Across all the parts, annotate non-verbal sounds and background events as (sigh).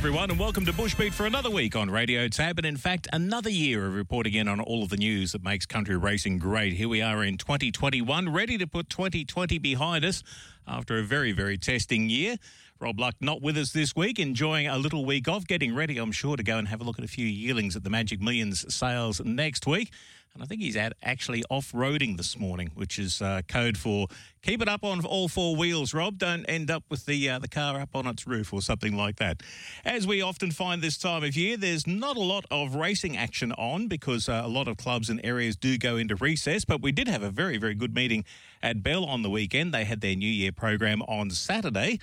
Everyone, and welcome to Bushbeat for another week on Radio Tab, and in fact, another year of reporting in on all of the news that makes country racing great. Here we are in 2021, ready to put 2020 behind us after a very, very testing year. Rob Luck not with us this week, enjoying a little week off, getting ready, I'm sure, to go and have a look at a few yearlings at the Magic Millions sales next week. And I think he's out actually off roading this morning, which is uh, code for keep it up on all four wheels, Rob. Don't end up with the uh, the car up on its roof or something like that. As we often find this time of year, there's not a lot of racing action on because uh, a lot of clubs and areas do go into recess. But we did have a very, very good meeting at Bell on the weekend. They had their New Year program on Saturday.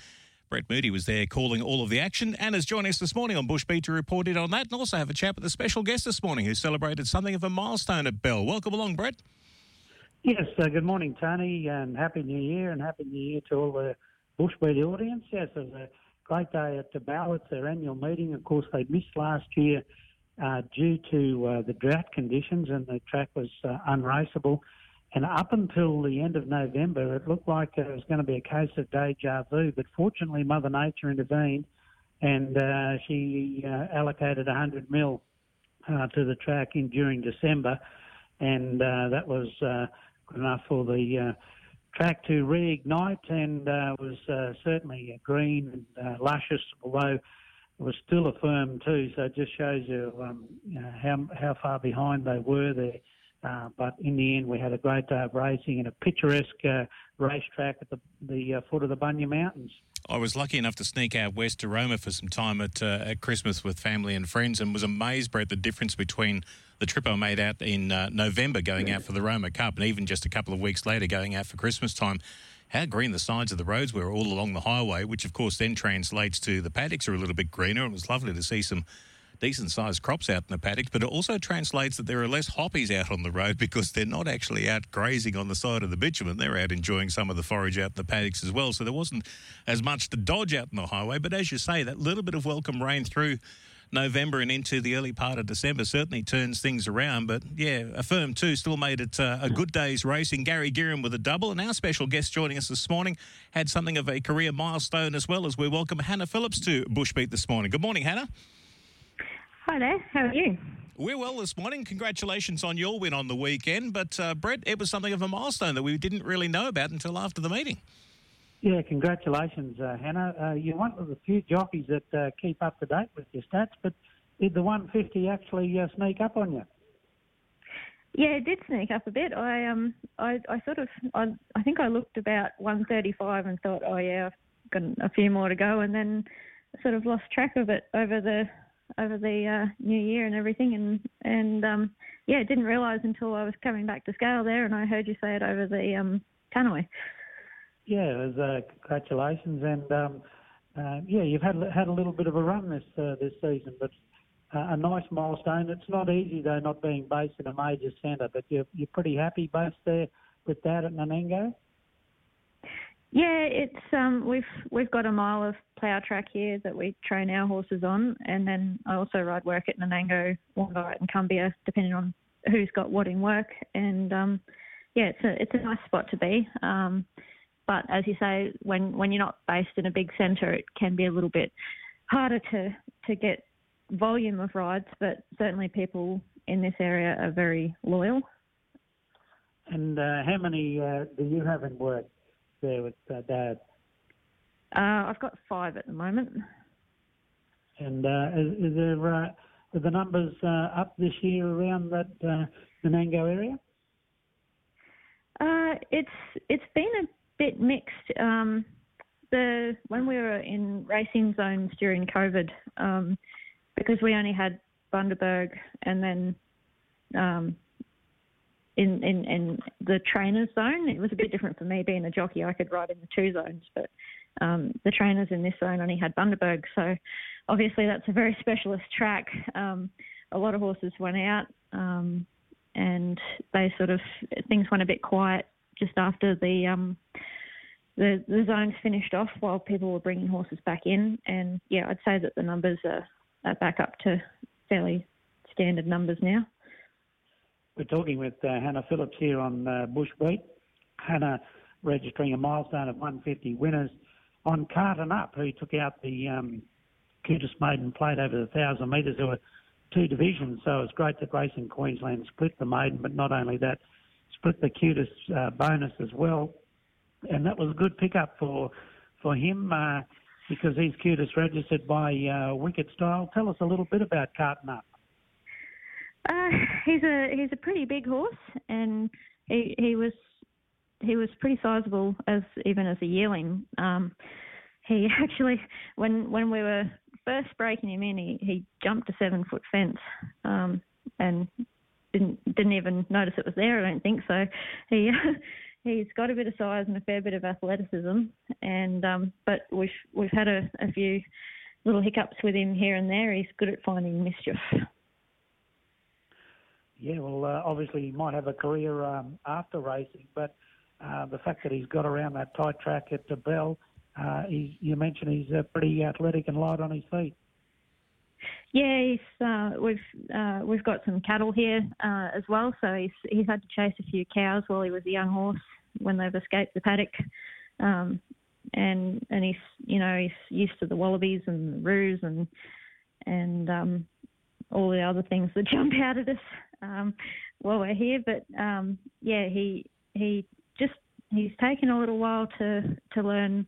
Brett Moody was there calling all of the action and is joining us this morning on Bush Beat to report it on that and also have a chat with a special guest this morning who celebrated something of a milestone at Bell. Welcome along, Brett. Yes, uh, good morning, Tony, and Happy New Year, and Happy New Year to all the Bushbeat audience. Yes, it was a great day at the Bell. It's their annual meeting. Of course, they missed last year uh, due to uh, the drought conditions, and the track was uh, unraceable. And up until the end of November, it looked like it was going to be a case of deja vu. But fortunately, Mother Nature intervened, and uh, she uh, allocated 100 mil uh, to the track in during December, and uh, that was uh, good enough for the uh, track to reignite, and was certainly green and luscious, although it was still a firm too. So it just shows you, um, how how far behind they were there. Uh, but in the end, we had a great day of racing in a picturesque uh, racetrack at the, the uh, foot of the Bunya Mountains. I was lucky enough to sneak out west to Roma for some time at, uh, at Christmas with family and friends and was amazed, Brett, the difference between the trip I made out in uh, November going out for the Roma Cup and even just a couple of weeks later going out for Christmas time. How green the sides of the roads were all along the highway, which of course then translates to the paddocks are a little bit greener. It was lovely to see some decent sized crops out in the paddocks, but it also translates that there are less hoppies out on the road (laughs) because they're not actually out grazing on the side of the bitumen. They're out enjoying some of the forage out in the paddocks as well. So there wasn't as much to dodge out in the highway. But as you say, that little bit of welcome rain through November and into the early part of December certainly turns things around. But yeah, a firm two still made it uh, a good day's racing. Gary Gearin with a double, and our special guest joining us this morning had something of a career milestone as well as we welcome Hannah Phillips to Bushbeat this morning. Good morning, Hannah. Hi there, how are you? We're well this morning. Congratulations on your win on the weekend. But, uh, Brett, it was something of a milestone that we didn't really know about until after the meeting. Yeah, congratulations, uh, Hannah. Uh, you're one of the few jockeys that uh, keep up to date with your stats, but did the 150 actually uh, sneak up on you? Yeah, it did sneak up a bit. I um, I, I sort of, I, I think I looked about 135 and thought, oh yeah, I've got a few more to go, and then sort of lost track of it over the over the uh, new year and everything, and and um, yeah, didn't realise until I was coming back to scale there, and I heard you say it over the um, tannoy. Yeah, it was, uh, congratulations, and um, uh, yeah, you've had had a little bit of a run this uh, this season, but uh, a nice milestone. It's not easy though, not being based in a major centre, but you're you're pretty happy based there with that at Nanango. Yeah, it's um, we've we've got a mile of plough track here that we train our horses on, and then I also ride work at Nanango, Wongarite, and Cumbia, depending on who's got what in work. And um, yeah, it's a it's a nice spot to be. Um, but as you say, when when you're not based in a big centre, it can be a little bit harder to to get volume of rides. But certainly, people in this area are very loyal. And uh, how many uh, do you have in work? There with uh, Dad? Uh, I've got five at the moment. And uh, is, is, there uh, are the numbers uh, up this year around that uh, Nanango area? Uh, it's it's been a bit mixed. Um, the when we were in racing zones during COVID, um, because we only had Bundaberg and then um, in, in, in the trainers zone. It was a bit different for me being a jockey. I could ride in the two zones, but um, the trainers in this zone only had Bundaberg. So obviously that's a very (laughs) specialist track. Um, a lot of horses went out um, and they sort of, things went a bit quiet just after the um, the the zones finished off while people were bringing horses back in, and yeah, I'd say that the numbers are, are back up to fairly standard numbers now. We're talking with uh, Hannah Phillips here on uh, Bush Beat. Hannah registering a milestone of 150 winners on Carton Up, who took out the um, QTIS maiden plate over the 1,000 metres. There were two divisions, so it's great that Racing Queensland split the maiden, but not only that, split the QTIS uh, bonus as well. And that was a good pickup for for him uh, because he's QTIS registered by uh, Wicked Style. Tell us a little bit about Carton Up. Uh, he's a he's a pretty big horse, and he he was he was pretty sizable as even as a yearling. Um, he (laughs) actually, when when we were first breaking him in, he, he jumped a seven foot fence um, and didn't didn't even notice it was there. I don't think so. He (laughs) he's got a bit of size and a fair bit of athleticism, and um, but we've we've had a, a few little hiccups with him here and there. He's good at finding mischief. Yeah, well, uh, obviously he might have a career um, after racing, but uh, the fact that he's got around that tight track at the Bell uh, you mentioned he's uh, pretty athletic and light on his feet. Yeah, he's, uh, we've uh, we've got some cattle here uh, as well, so he's he's had to chase a few cows while he was a young horse when they've escaped the paddock, um, and and he's you know he's used to the wallabies and the roos and and um, all the other things that (laughs) jump out at us um, while we're here. But um, yeah, he he just he's taken a little while to to learn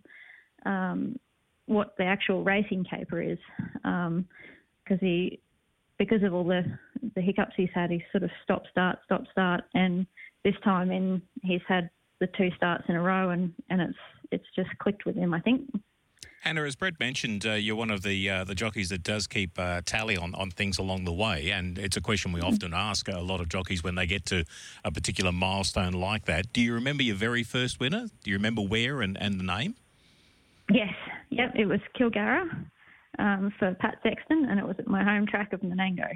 um, what the actual racing caper is, because um, he because of all the the hiccups he's had, he's sort of stop start stop start, and this time in he's had the two starts in a row, and and it's it's just clicked with him, I think. Hannah, as Brett mentioned, uh, you're one of the uh, the jockeys that does keep uh, tally on, on things along the way, and it's a question we often ask a lot of jockeys when they get to a particular milestone like that. Do you remember your very first winner? Do you remember where and, and the name? Yes, yep, it was Kilgara um, for Pat Sexton, and it was at my home track of Nanango.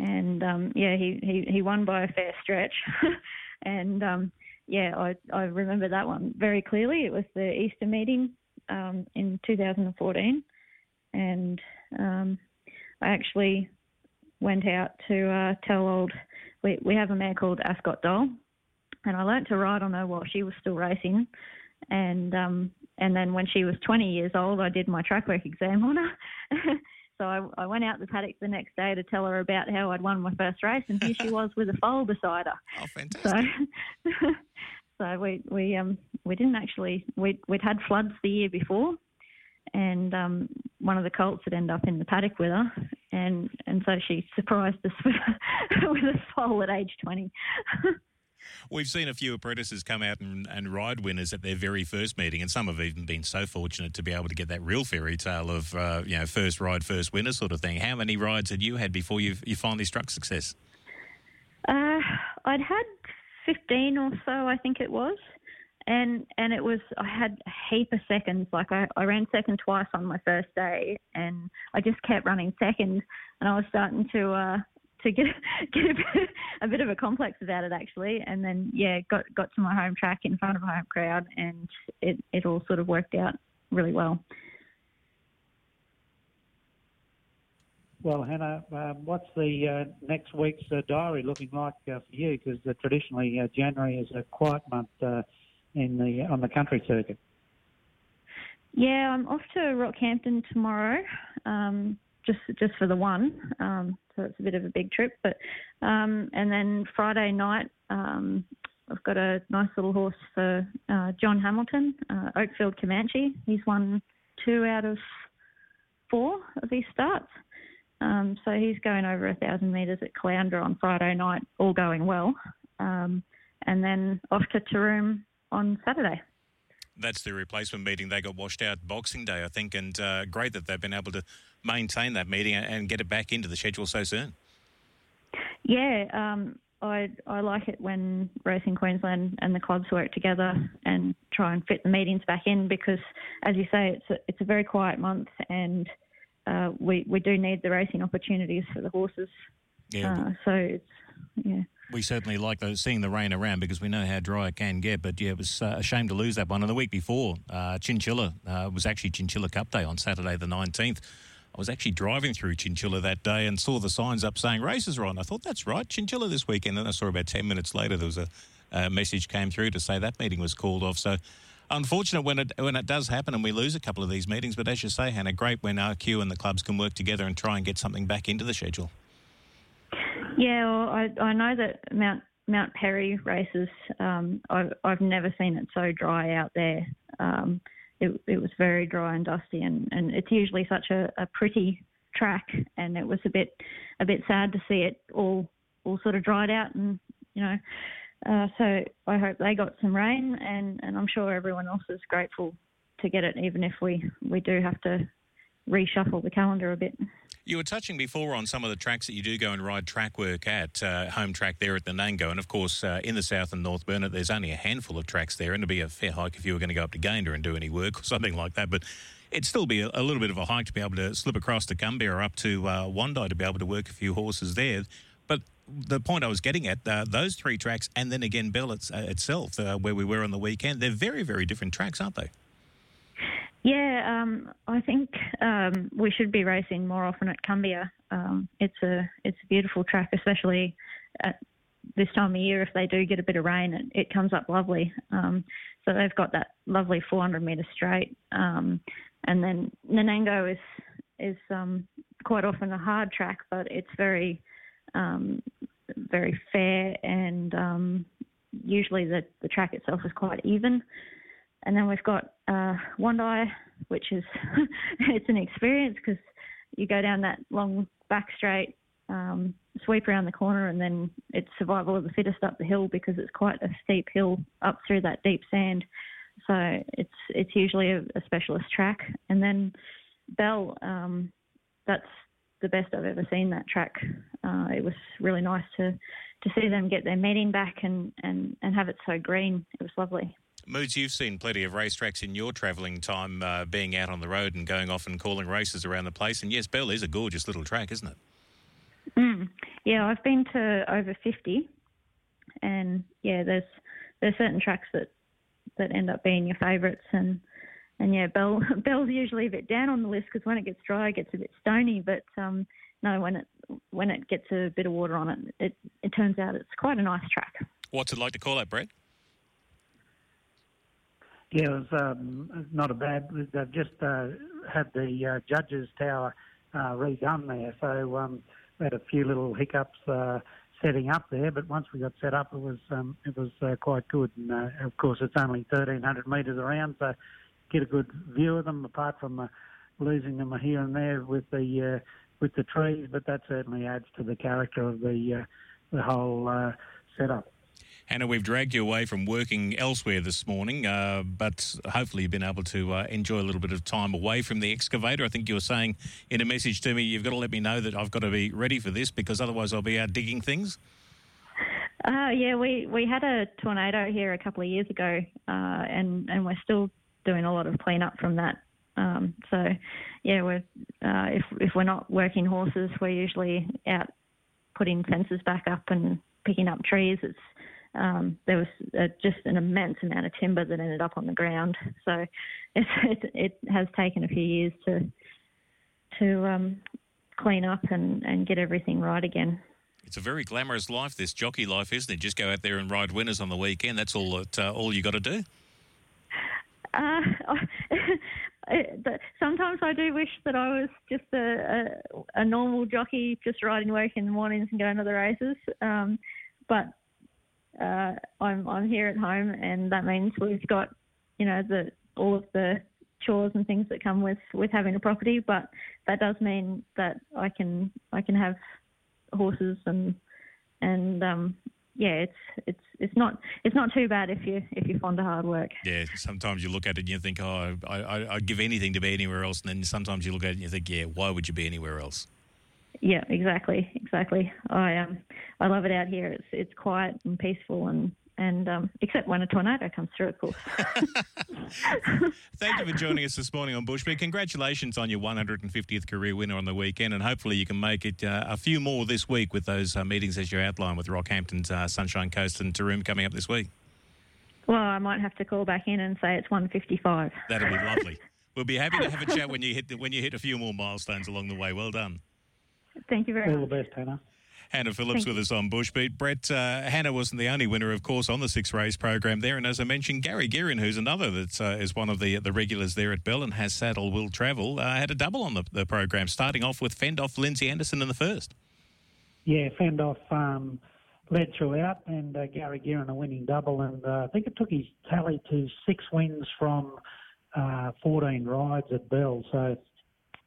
And um, yeah, he, he, he won by a fair stretch. (laughs) and um, yeah, I, I remember that one very clearly. It was the Easter meeting um, in 2014. And um, I actually went out to uh, tell old, we, we have a mare called Ascot Doll, and I learnt to ride on her while she was still racing. And um, and then when she was 20 years old, I did my track work exam on her. (laughs) so I, I, went out the paddock the next day to tell her about how I'd won my first race, and here she (laughs) was with a foal beside her. Oh, fantastic! So, (laughs) so we we um we didn't actually we we'd had floods the year before, and um, one of the colts had ended up in the paddock with her, and and so she surprised us (laughs) with, with a foal at age 20. (laughs) We've seen a few apprentices come out and, and ride winners at their very first meeting, and some have even been so fortunate to be able to get that real fairy tale of uh, you know first ride, first winner sort of thing. How many rides had you had before you you finally struck success? Uh, I'd had fifteen or so, I think it was, and and it was I had a heap of seconds. Like I, I ran second twice on my first day, and I just kept running second, and I was starting to. Uh, to get (laughs) get a bit, a bit of a complex about it actually, and then yeah, got got to my home track in front of a home crowd, and it it all sort of worked out really well. Well, Hannah, um, what's the uh, next week's uh, diary looking like uh, for you? Because uh, traditionally uh, January is a quiet month uh, in the on the country circuit. Yeah, I'm off to Rockhampton tomorrow. Um, just just for the one. Um, so it's a bit of a big trip. But um, and then Friday night, um, I've got a nice little horse for John Hamilton, Oakfield Comanche. He's won two out of four of his starts. Um, so he's going over a thousand metres at Caloundra on Friday night, all going well. Um, and then off to Taroom on Saturday that's the replacement meeting. They got washed out Boxing Day, I think, and uh, great that they've been able to maintain that meeting and get it back into the schedule so soon. Yeah, um, I I like it when Racing Queensland and the clubs work together and try and fit the meetings back in because, as you say, it's a, it's a very quiet month and uh, we we do need the racing opportunities for the horses. Yeah. Uh, so it's yeah. we certainly like those, seeing the rain around because we know how dry it can get. But yeah, it was uh, a shame to lose that one. And the week before, uh, Chinchilla uh, was actually Chinchilla Cup Day on Saturday the 19th. I was actually driving through Chinchilla that day and saw the signs up saying races are on. I thought that's right, Chinchilla this weekend. And then I saw about 10 minutes later there was a, a message came through to say that meeting was called off. So unfortunate when it when it does happen and we lose a couple of these meetings. But as you say, Hannah, great when RQ and the clubs can work together and try and get something back into the schedule. Yeah, well, I I know that Mount Mount Perry races. Um, I've I've never seen it so dry out there. Um, it it was very dry and dusty, and, and it's usually such a, a pretty track, and it was a bit a bit sad to see it all all sort of dried out, and you know. Uh, so I hope they got some rain, and, and I'm sure everyone else is grateful to get it, even if we, we do have to reshuffle the calendar a bit. You were touching before on some of the tracks that you do go and ride track work at, uh, home track there at Nanango. And of course, uh, in the south and North Burnett, there's only a handful of tracks there. And it'd be a fair hike if you were going to go up to Gayndah and do any work (laughs) or something like that. But it'd still be a, a little bit of a hike to be able to slip across to Cumbia or up to uh, Wondai to be able to work a few horses there. But the point I was getting at, uh, those three tracks, and then again Bell it's, uh, itself, uh, where we were on the weekend, they're very, very different tracks, aren't they? Yeah, um, I think um, we should be racing more often at Cumbia. Um, it's a it's a beautiful track, especially at this time of year. If they do get a bit of rain, it, it comes up lovely. Um, so they've got that lovely 400 metre straight, um, and then Nanango is is um, quite often a hard track, but it's very very fair and usually the, the track itself is quite even. And then we've got uh, Wondai, which is (laughs) it's an experience because you go down that long back straight, um, sweep around the corner, and then it's survival of the fittest up the hill because it's quite a steep hill up through that deep sand. So it's it's usually a, a specialist track. And then Bell, um, that's the best I've ever seen that track. Uh, it was really nice to to see them get their meeting back and, and, and have it so green. It was lovely. Moods, you've seen plenty of racetracks in your travelling time, uh, being out on the road and going off and calling races around the place. And yes, Bell is a gorgeous little track, isn't it? Mm. Yeah, I've been to over fifty, and yeah, there's there's certain tracks that that end up being your favourites, and and yeah, Bell (laughs) Bell's usually a bit down on the list because when it gets dry, it gets a bit stony. But um, no, when it when it gets a bit of water on it, it it turns out it's quite a nice track. What's it like to call that, Brett? Yeah, it was um, not a bad. They've just uh, had the uh, judges' tower uh, redone there, so um, we had a few little hiccups uh, setting up there. But once we got set up, it was um, it was uh, quite good. And uh, of course, it's only 1,300 metres around, so get a good view of them. Apart from losing them here and there with the with the trees, but that certainly adds to the character of the the whole setup. Hannah, we've dragged you away from working elsewhere this morning, uh, but hopefully you've been able to uh, enjoy a little bit of time away from the excavator. I think you were saying in a message to me, you've got to let me know that I've got to be ready for this because otherwise I'll be out digging things. Uh, yeah, we, we had a tornado here a couple of years ago, uh, and and we're still doing a lot of cleanup from that. Um, so, yeah, we're uh, if if we're not working horses, we're usually out putting fences back up and picking up trees. It's um, there was uh, just an immense amount of timber that ended up on the ground. So (laughs) it, it has taken a few years to to um, clean up and, and get everything right again. It's a very glamorous life, this jockey life, isn't it? Just go out there and ride winners on the weekend. That's all that uh, all you got to do. Uh, (laughs) sometimes I do wish that I was just a, a, a, normal jockey, just riding work in the mornings and going to the races. Um, but uh, I'm I'm here at home, and that means we've got you know the all of the chores and things that come with with having a property. But that does mean that I can I can have horses and and um, yeah, it's it's not it's not too bad if you if you're fond of hard work. Yeah, sometimes you look at it and you think, oh, I, I I'd give anything to be anywhere else, and then sometimes you look at it and you think, yeah, why would you be anywhere else? Yeah, exactly, exactly. I um I love it out here. It's it's quiet and peaceful and and um, except when a tornado comes through, of course. (laughs) Thank you for joining us this morning on Bushbeat. Congratulations on your 150th career winner on the weekend, and hopefully you can make it uh, a few more this week with those uh, meetings as you outlined with Rockhampton's uh, Sunshine Coast and Taroom coming up this week. Well, I might have to call back in and say it's 155. That'll be lovely. (laughs) We'll be happy to have a chat when you hit the, when you hit a few more milestones along the way. Well done. Thank you very All much. the best, Hannah. Hannah Phillips Thank with us on Bushbeat. Brett, uh, Hannah wasn't the only winner, of course, on the six race program there. And as I mentioned, Gary Gearin, who's another that uh, is one of the the regulars there at Bell and has saddle will travel, uh, had a double on the, the program, starting off with fend off Lindsay Anderson in the first. Yeah, Fendoff um, led throughout, and uh, Gary Gearin a winning double, and uh, I think it took his tally to six wins from uh, 14 rides at Bell. So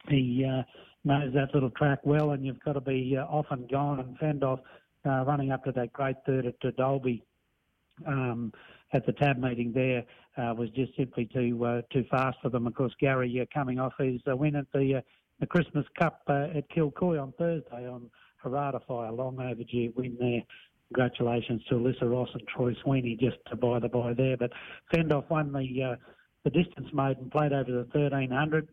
he uh, knows that little track well, and you've got to be uh, off and gone. And Fendoff uh, running up to that great third at Dalby um, at the tab meeting there uh, was just simply too uh, too fast for them. Of course, Gary uh, coming off his uh, win at the uh, the Christmas Cup uh, at Kilcoy on Thursday on Heratify, a long overdue win there. Congratulations to Alyssa Ross and Troy Sweeney, just to buy the by there. But Fendoff won the uh, the distance and played over the 1300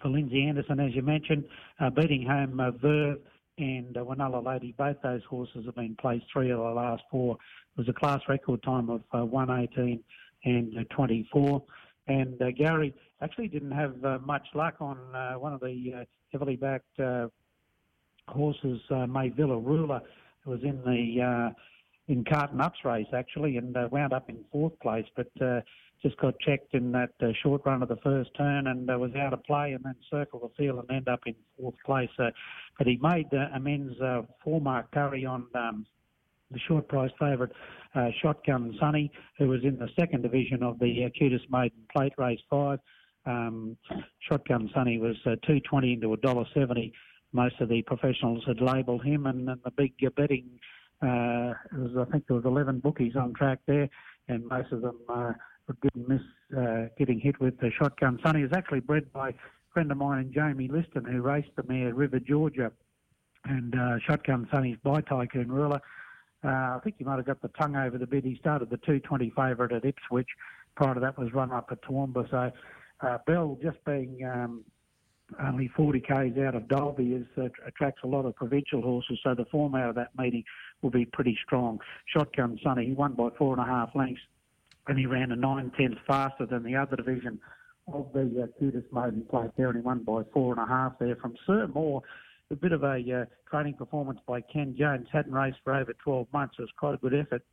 for Lindsay Anderson, as you mentioned, uh, beating home uh, Verve and uh, Wanella Lady. Both those horses have been placed three of the last four. It was a class record time of uh, 118 and uh, 24. And uh, Gary actually didn't have uh, much luck on uh, one of the uh, heavily backed uh, horses, uh, Mayvilla Ruler, who was in the uh, in Carton Ups race actually, and uh, wound up in fourth place, but uh, just got checked in that uh, short run of the first turn and uh, was out of play, and then circled the field and ended up in fourth place. Uh, but he made uh, amends uh, for Mark Curry on. Um, the short price favourite, uh, Shotgun Sunny, who was in the second division of the uh, QTIS maiden plate race five. Um, Shotgun Sunny was uh, two twenty into a dollar seventy. Most of the professionals had labelled him, and, and the big uh, betting uh, was I think there was eleven bookies on track there, and most of them uh, didn't miss uh, getting hit with the Shotgun Sunny. Is actually bred by a friend of mine, Jamie Liston, who raced the mare River Georgia, and uh, Shotgun Sunny's by Tycoon Ruler. Uh, I think he might have got the tongue over the bit. He started the 220 favourite at Ipswich. Prior to that was run up at Toowoomba. So uh, Bell just being um, only 40 k's out of Dalby is, uh, attracts a lot of provincial horses. So the form out of that meeting will be pretty strong. Shotgun Sunny, he won by four and a half lengths, and he ran a nine tenths faster than the other division of the uh, maiden plate there, and he won by four and a half there from Sir Moore a bit of a uh, training performance by Ken Jones. Hadn't raced for over 12 months. It was quite a good effort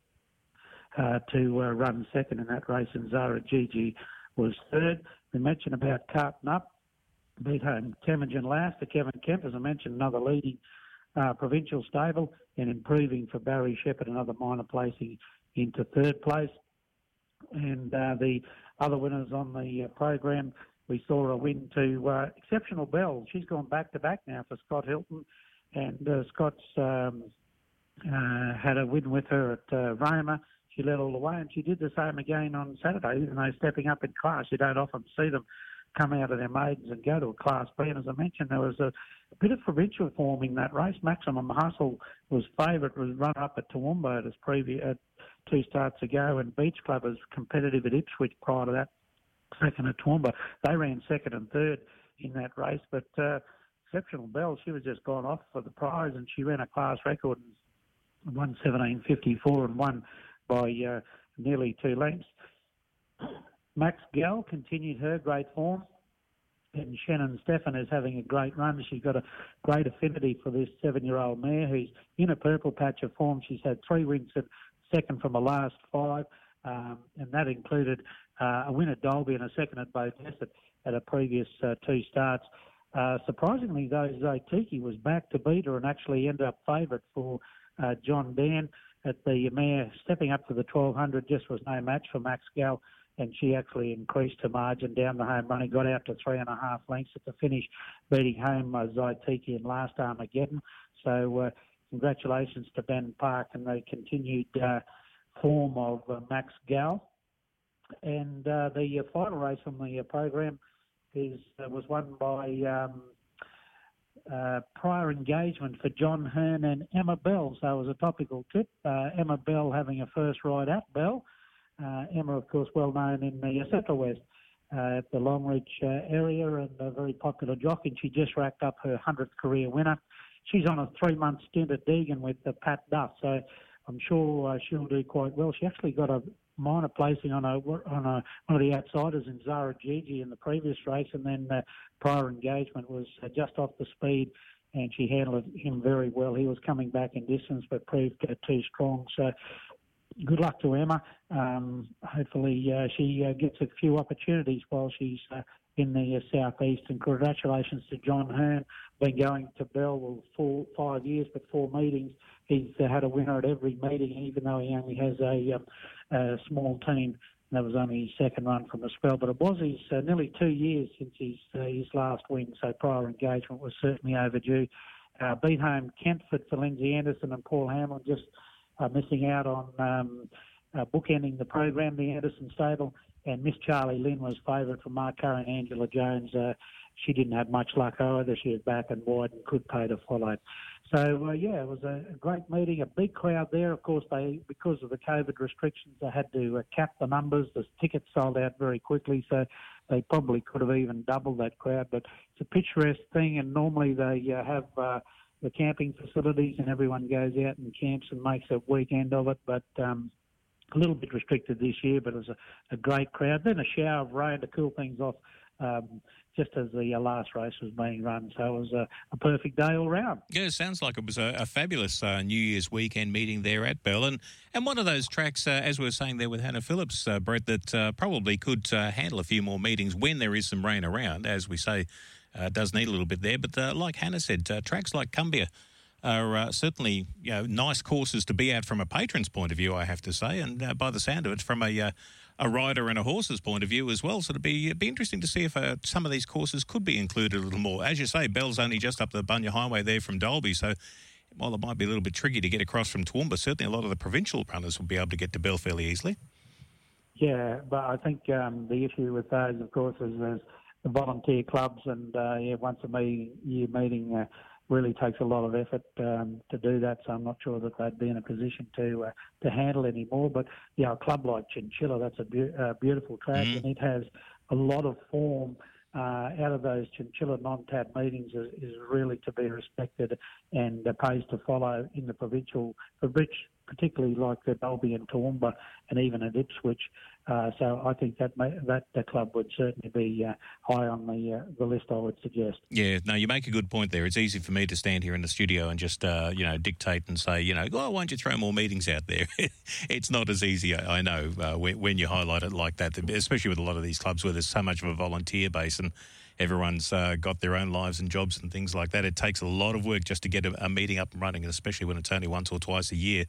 uh, to uh, run second in that race, and Zara Gigi was third. We mentioned about Carton Up, beat home Temujin last to Kevin Kemp, as I mentioned, another leading uh, provincial stable, and improving for Barry Shepherd, another minor placing into third place. And uh, the other winners on the uh, program we saw a win to uh, Exceptional Bell. She's gone back to back now for Scott Hilton, and uh, Scott's um, uh, had a win with her at uh, Roma. She led all the way, and she did the same again on Saturday. Even though stepping up in class, you don't often see them come out of their maidens and go to a Class B. And as I mentioned, there was a, a bit of provincial form in that race. Maximum Hustle was favourite, was run up at Toowoomba at, previous, at two starts ago, and Beach Club was competitive at Ipswich prior to that second at Toowoomba. They ran second and third in that race, but uh, Exceptional Bell, she was just gone off for the prize, and she ran a class record and won 17.54 and won by uh, nearly two lengths. Max Gell continued her great form. And Shannon Stefan is having a great run. She's got a great affinity for this seven-year-old mare who's in a purple patch of form. She's had three wins at second from the last five, um, and that included uh, a win at Dalby and a second at Beaudesert at, a previous uh, two starts. Uh, surprisingly, though, Zotiki was back to beat her and actually ended up favourite for uh, John Dan at the mare. Stepping up to the 1200 just was no match for Max Gal, and she actually increased her margin down the home run. He got out to three and a half lengths at the finish, beating home uh, Zotiki in last Armageddon. So, uh, congratulations to Ben Park and the continued uh, form of uh, Max Gal. And uh, the uh, final race from the uh, program is uh, was won by um, uh, prior engagement for John Hearn and Emma Bell. So it was a topical tip. Uh, Emma Bell having a first ride at Bell. Uh, Emma, of course, well known in the Central West uh, the Longreach uh, area and a very popular jockey. And she just racked up her 100th career winner. She's on a three month stint at Deegan with uh, Pat Duff. So I'm sure uh, she'll do quite well. She actually got a minor placing on a on a one of the outsiders in Zara Gigi in the previous race, and then uh, prior engagement was uh, just off the speed, and she handled him very well. He was coming back in distance, but proved uh, too strong. So. Good luck to Emma. Um, hopefully, uh, she uh, gets a few opportunities while she's uh, in the southeast. And congratulations to John Hearn. Been going to Bell for five years, but four meetings. He's had a winner at every meeting, even though he only has a um, uh, small team. That was only his second run from the spell, but it was his uh, nearly two years since his uh, his last win. So prior engagement was certainly overdue. Uh, beat home Kentford for Lindsay Anderson and Paul Hamlin just uh, missing out on um, uh, bookending the program. The Anderson stable and Miss Charlie Lynn was favourite for Mark Curry and Angela Jones. Uh, she didn't have much luck either. She was back and wide and could pay to follow. So uh, yeah, it was a, great meeting. A big crowd there. Of course, they because of the COVID restrictions, they had to uh, cap the numbers. The tickets sold out very quickly, so they probably could have even doubled that crowd. But it's a picturesque thing, and normally they uh, have uh, the camping facilities, and everyone goes out and camps and makes a weekend of it. But um, a little bit restricted this year, but it was a, a great crowd. Then a shower of rain to cool things off. Um, just as the uh, last race was being run. So it was a, a perfect day all round. Yeah, sounds like it was a, a fabulous uh, New Year's weekend meeting there at Bell. And, and one of those tracks, uh, as we were saying there with Hannah Phillips, uh, Brett, that uh, probably could uh, handle a few more meetings when there is some rain around. As we say, it does need a little bit there. But like Hannah said, tracks like Cumbia are uh, certainly you know, nice courses to be at from a patron's point of view, I have to say, and uh, by the sound of it, from a uh, a rider and a horse's point of view as well. So it'd be it'd be interesting to see if uh, some of these courses could be included a little more. As you say, Bell's only just up the Bunya Highway there from Dalby, so while it might be a little bit tricky to get across from Toowoomba, certainly a lot of the provincial runners will be able to get to Bell fairly easily. Yeah, but I think um, the issue with those, of course, is there's the volunteer clubs, and uh, yeah, once a year meeting. Uh, really takes a lot of effort um, to do that. So I'm not sure that they'd be in a position to uh, to handle anymore. But yeah, a club like Chinchilla, that's a be- uh, beautiful track, mm-hmm. and it has a lot of form. Uh, out of those chinchilla non-tab meetings is, is, really to be respected and uh, pays to follow in the provincial, particularly like the Dalby and Toowoomba and even at Ipswich. Uh, so I think that may, that the club would certainly be uh, high on the uh, the list. I would suggest. Yeah, no, you make a good point there. It's easy for me to stand here in the studio and just uh, you know dictate and say you know, oh, why don't you throw more meetings out there? (laughs) it's not as easy, I know, uh, when, when, you highlight it like that, especially with a lot of these clubs where there's so much of a volunteer base and everyone's uh, got their own lives and jobs and things like that. It takes a lot of work just to get a, a meeting up and running, especially when it's only once or twice a year.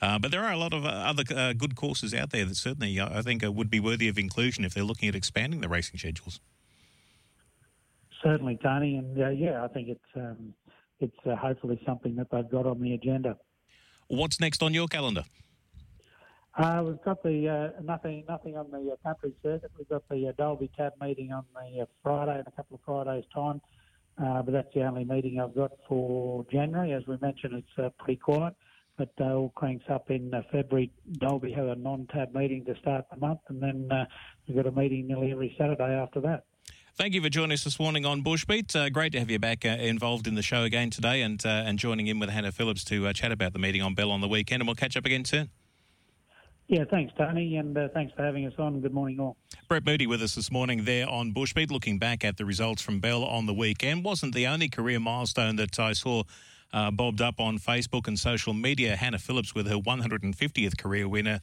Uh, but there are a lot of uh, other uh, good courses out there that certainly uh, I think uh, would be worthy of inclusion if they're looking at expanding the racing schedules. Certainly, Tony, and uh, yeah, I think it's um, it's hopefully something that they've got on the agenda. What's next on your calendar? we've got the nothing nothing on the country circuit. We've got the Dalby Tab meeting on the Friday in a couple of Fridays' time. but that's the only meeting I've got for January. As we mentioned, it's pretty quiet but uh, all cranks up in uh, February. Dalby have a non-tab meeting to start the month, and then uh, we've got a meeting nearly every Saturday after that. Thank you for joining us this morning on Bushbeat. Uh, great to have you back uh, involved in the show again today and uh, and joining in with Hannah Phillips to uh, chat about the meeting on Bell on the weekend. And we'll catch up again soon. Yeah, thanks, Tony, and uh, thanks for having us on. Good morning, all. Brett Moody with us this morning there on Bushbeat, looking back at the results from Bell on the weekend. Wasn't the only career milestone that I saw uh, bobbed up on Facebook and social media. Hannah Phillips with her 150th career winner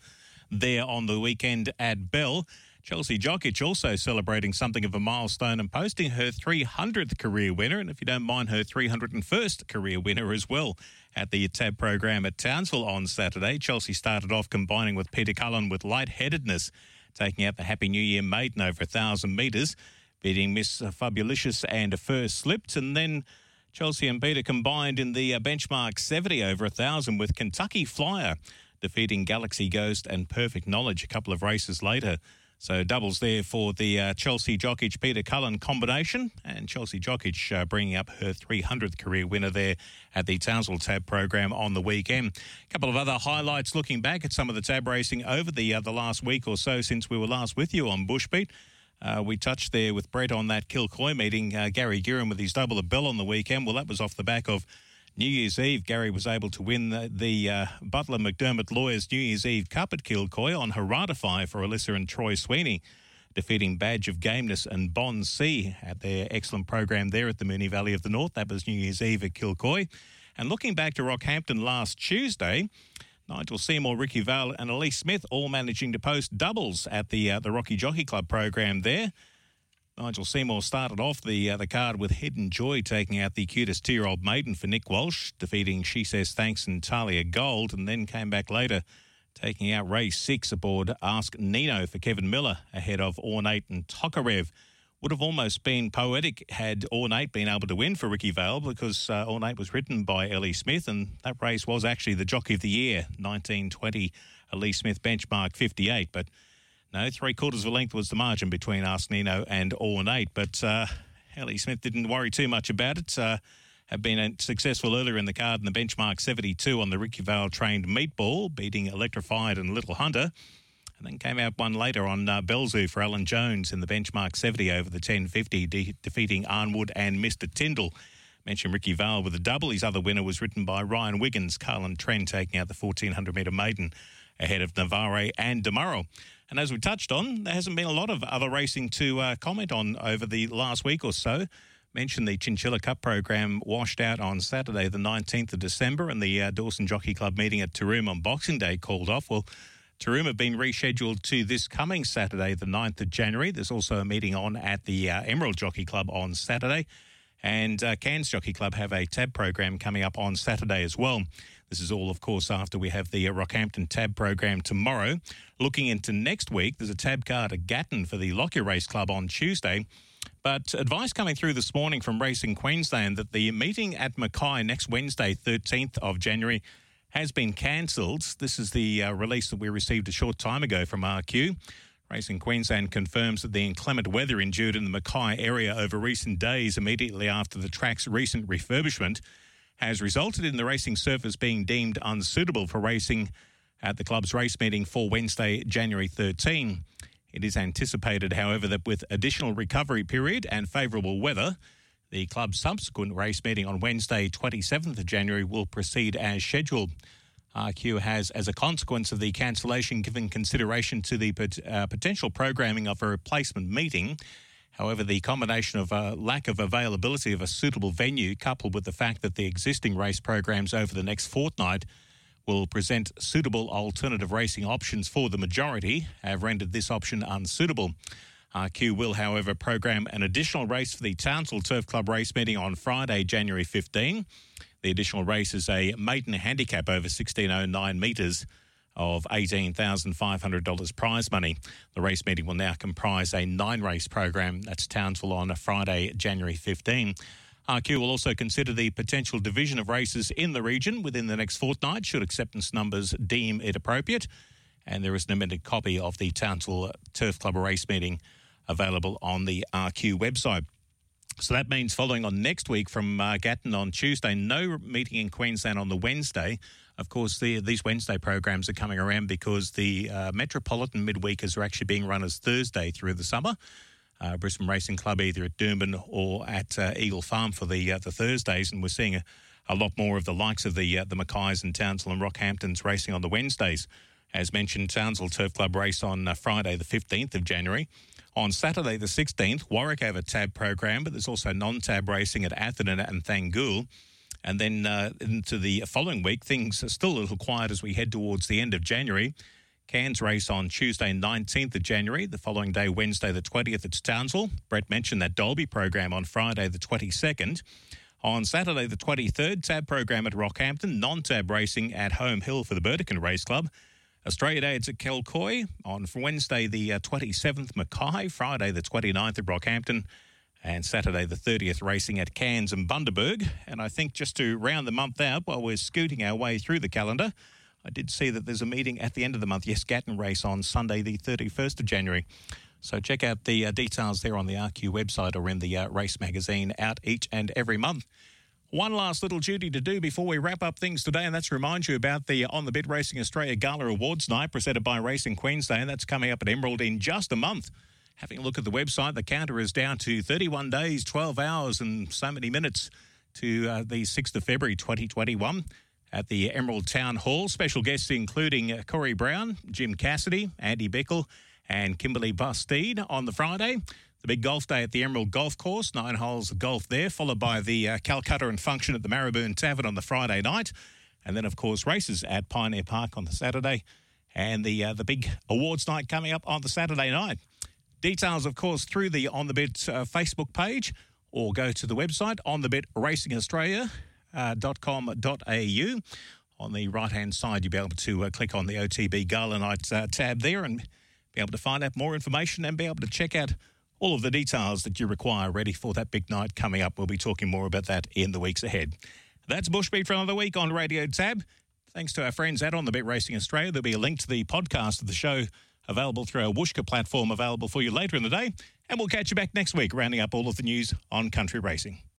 there on the weekend at Bell. Chelsea Jokic also celebrating something of a milestone and posting her 300th career winner, and if you don't mind, her 301st career winner as well at the TAB program at Townsville on Saturday. Chelsea started off combining with Peter Cullen with lightheadedness, taking out the Happy New Year maiden over 1,000 metres, beating Miss Fabulicious and first slipped, and then Chelsea and Peter combined in the uh, benchmark 70 over 1,000 with Kentucky Flyer defeating Galaxy Ghost and Perfect Knowledge a couple of races later. So doubles there for the uh, Chelsea Jokic Peter Cullen combination, and Chelsea Jokic uh, bringing up her 300th career winner there at the Townsville Tab program on the weekend. A couple of other highlights looking back at some of the tab racing over the uh, the last week or so since we were last with you on Bushbeat. Uh, we touched there with Brett on that Kilcoy meeting. Uh, Gary Gearin with his double a bell on the weekend. Well, that was off the back of New Year's Eve. Gary was able to win the, the uh, Butler McDermott Lawyers New Year's Eve Cup at Kilcoy on Heratify for Alyssa and Troy Sweeney, defeating Badge of Gameness and Bond C at their excellent program there at the Moonee Valley of the North. That was New Year's Eve at Kilcoy. And looking back to Rockhampton last Tuesday, Nigel Seymour, Ricky Vale, and Elise Smith all managing to post doubles at the uh, the Rocky Jockey Club program there. Nigel Seymour started off the uh, the card with Hidden Joy taking out the QTIS two year old maiden for Nick Walsh, defeating She Says Thanks and Talia Gold, and then came back later taking out race six aboard Ask Nino for Kevin Miller ahead of Ornate and Tokarev would have almost been poetic had Ornate been able to win for Ricky Vale because uh, Ornate was ridden by Ellie Smith, and that race was actually the Jockey of the Year, 1920 Ellie Smith benchmark 58. But no, three quarters of a length was the margin between Ask Nino and Ornate. But uh, Ellie Smith didn't worry too much about it. Uh, had been successful earlier in the card in the benchmark 72 on the Ricky Vale trained meatball, beating Electrified and Little Hunter. And then came out one later on uh, Belzoo for Alan Jones in the benchmark 70 over the 1050, de- defeating Arnwood and Mr. Tyndall. Mentioned Ricky Vale with a double. His other winner was ridden by Ryan Wiggins, Carlin Trent taking out the 1400 metre maiden ahead of Navarre and Demuro. And as we touched on, there hasn't been a lot of other racing to uh, comment on over the last week or so. Mentioned the Chinchilla Cup program washed out on Saturday, the 19th of December, and the uh, Dawson Jockey Club meeting at Taroom on Boxing Day called off. Well, Taroom have been rescheduled to this coming Saturday, the 9th of January. There's also a meeting on at the uh, Emerald Jockey Club on Saturday. And uh, Cairns Jockey Club have a tab program coming up on Saturday as well. This is all, of course, after we have the uh, Rockhampton tab program tomorrow. Looking into next week, there's a tab card at Gatton for the Lockyer Race Club on Tuesday. But advice coming through this morning from Racing Queensland that the meeting at Mackay next Wednesday, 13th of January, has been cancelled. This is the uh, release that we received a short time ago from RQ. Racing Queensland confirms that the inclement weather endured in the Mackay area over recent days immediately after the track's recent refurbishment has resulted in the racing surface being deemed unsuitable for racing at the club's race meeting for Wednesday, January 13. It is anticipated, however, that with additional recovery period and favourable weather, the club's subsequent race meeting on Wednesday, 27th of January, will proceed as scheduled. RQ has, as a consequence of the cancellation, given consideration to the uh, potential programming of a replacement meeting. However, the combination of a lack of availability of a suitable venue, coupled with the fact that the existing race programs over the next fortnight will present suitable alternative racing options for the majority, have rendered this option unsuitable. RQ will, however, program an additional race for the Townsville Turf Club race meeting on Friday, January 15. The additional race is a maiden handicap over 1609 metres of $18,500 prize money. The race meeting will now comprise a nine race program. That's Townsville on Friday, January 15. RQ will also consider the potential division of races in the region within the next fortnight, should acceptance numbers deem it appropriate. And there is an amended copy of the Townsville Turf Club race meeting available on the RQ website. So that means following on next week from uh, Gatton on Tuesday, no meeting in Queensland on the Wednesday. Of course, the, these Wednesday programs are coming around because the uh, Metropolitan midweekers are actually being run as Thursday through the summer. Uh, Brisbane Racing Club either at Doomben or at uh, Eagle Farm for the uh, the Thursdays, and we're seeing a, a, lot more of the likes of the uh, the Mackays and Townsville and Rockhamptons racing on the Wednesdays. As mentioned, Townsville Turf Club race on Friday, the 15th of January. On Saturday, the 16th, Warwick have a tab program, but there's also non tab racing at Atherton and Thangool. And then uh, into the following week, things are still a little quiet as we head towards the end of January. Cairns race on Tuesday, 19th of January. The following day, Wednesday, the 20th, it's Townsville. Brett mentioned that Dalby program on Friday, the 22nd. On Saturday, the 23rd, tab program at Rockhampton, non tab racing at Home Hill for the Burdekin Race Club. Australia Day, it's at Kilcoy. On Wednesday, the uh, 27th, Mackay. Friday, the 29th at Rockhampton. And Saturday, the 30th, racing at Cairns and Bundaberg. And I think just to round the month out while we're scooting our way through the calendar, I did see that there's a meeting at the end of the month, yes, Gatton race on Sunday, the 31st of January. So check out the uh, details there on the RQ website or in the uh, race magazine out each and every month. One last little duty to do before we wrap up things today, and that's remind you about the On the Bit Racing Australia Gala Awards Night presented by Racing Queensland. That's coming up at Emerald in just a month. Having a look at the website, the counter is down to 31 days, 12 hours, and so many minutes to uh, the 6th of February 2021 at the Emerald Town Hall. Special guests including uh, Corey Brown, Jim Cassidy, Andy Bickle, and Kimberly Bastide on the Friday. The big golf day at the Emerald Golf Course, nine holes of golf there, followed by the uh, Calcutta and function at the Maraboon Tavern on the Friday night. And then, of course, races at Pioneer Park on the Saturday. And the, uh, the big awards night coming up on the Saturday night. Details, of course, through the On the Bit uh, Facebook page or go to the website on the bit racingaustralia.com.au. On the right hand side, you'll be able to uh, click on the OTB Gala Night uh, tab there and be able to find out more information and be able to check out all of the details that you require ready for that big night coming up. We'll be talking more about that in the weeks ahead. That's Bushbeat for another week on Radio Tab. Thanks to our friends at On the Bit Racing Australia. There'll be a link to the podcast of the show available through our Whooshkaa platform available for you later in the day. And we'll catch you back next week, rounding up all of the news on country racing.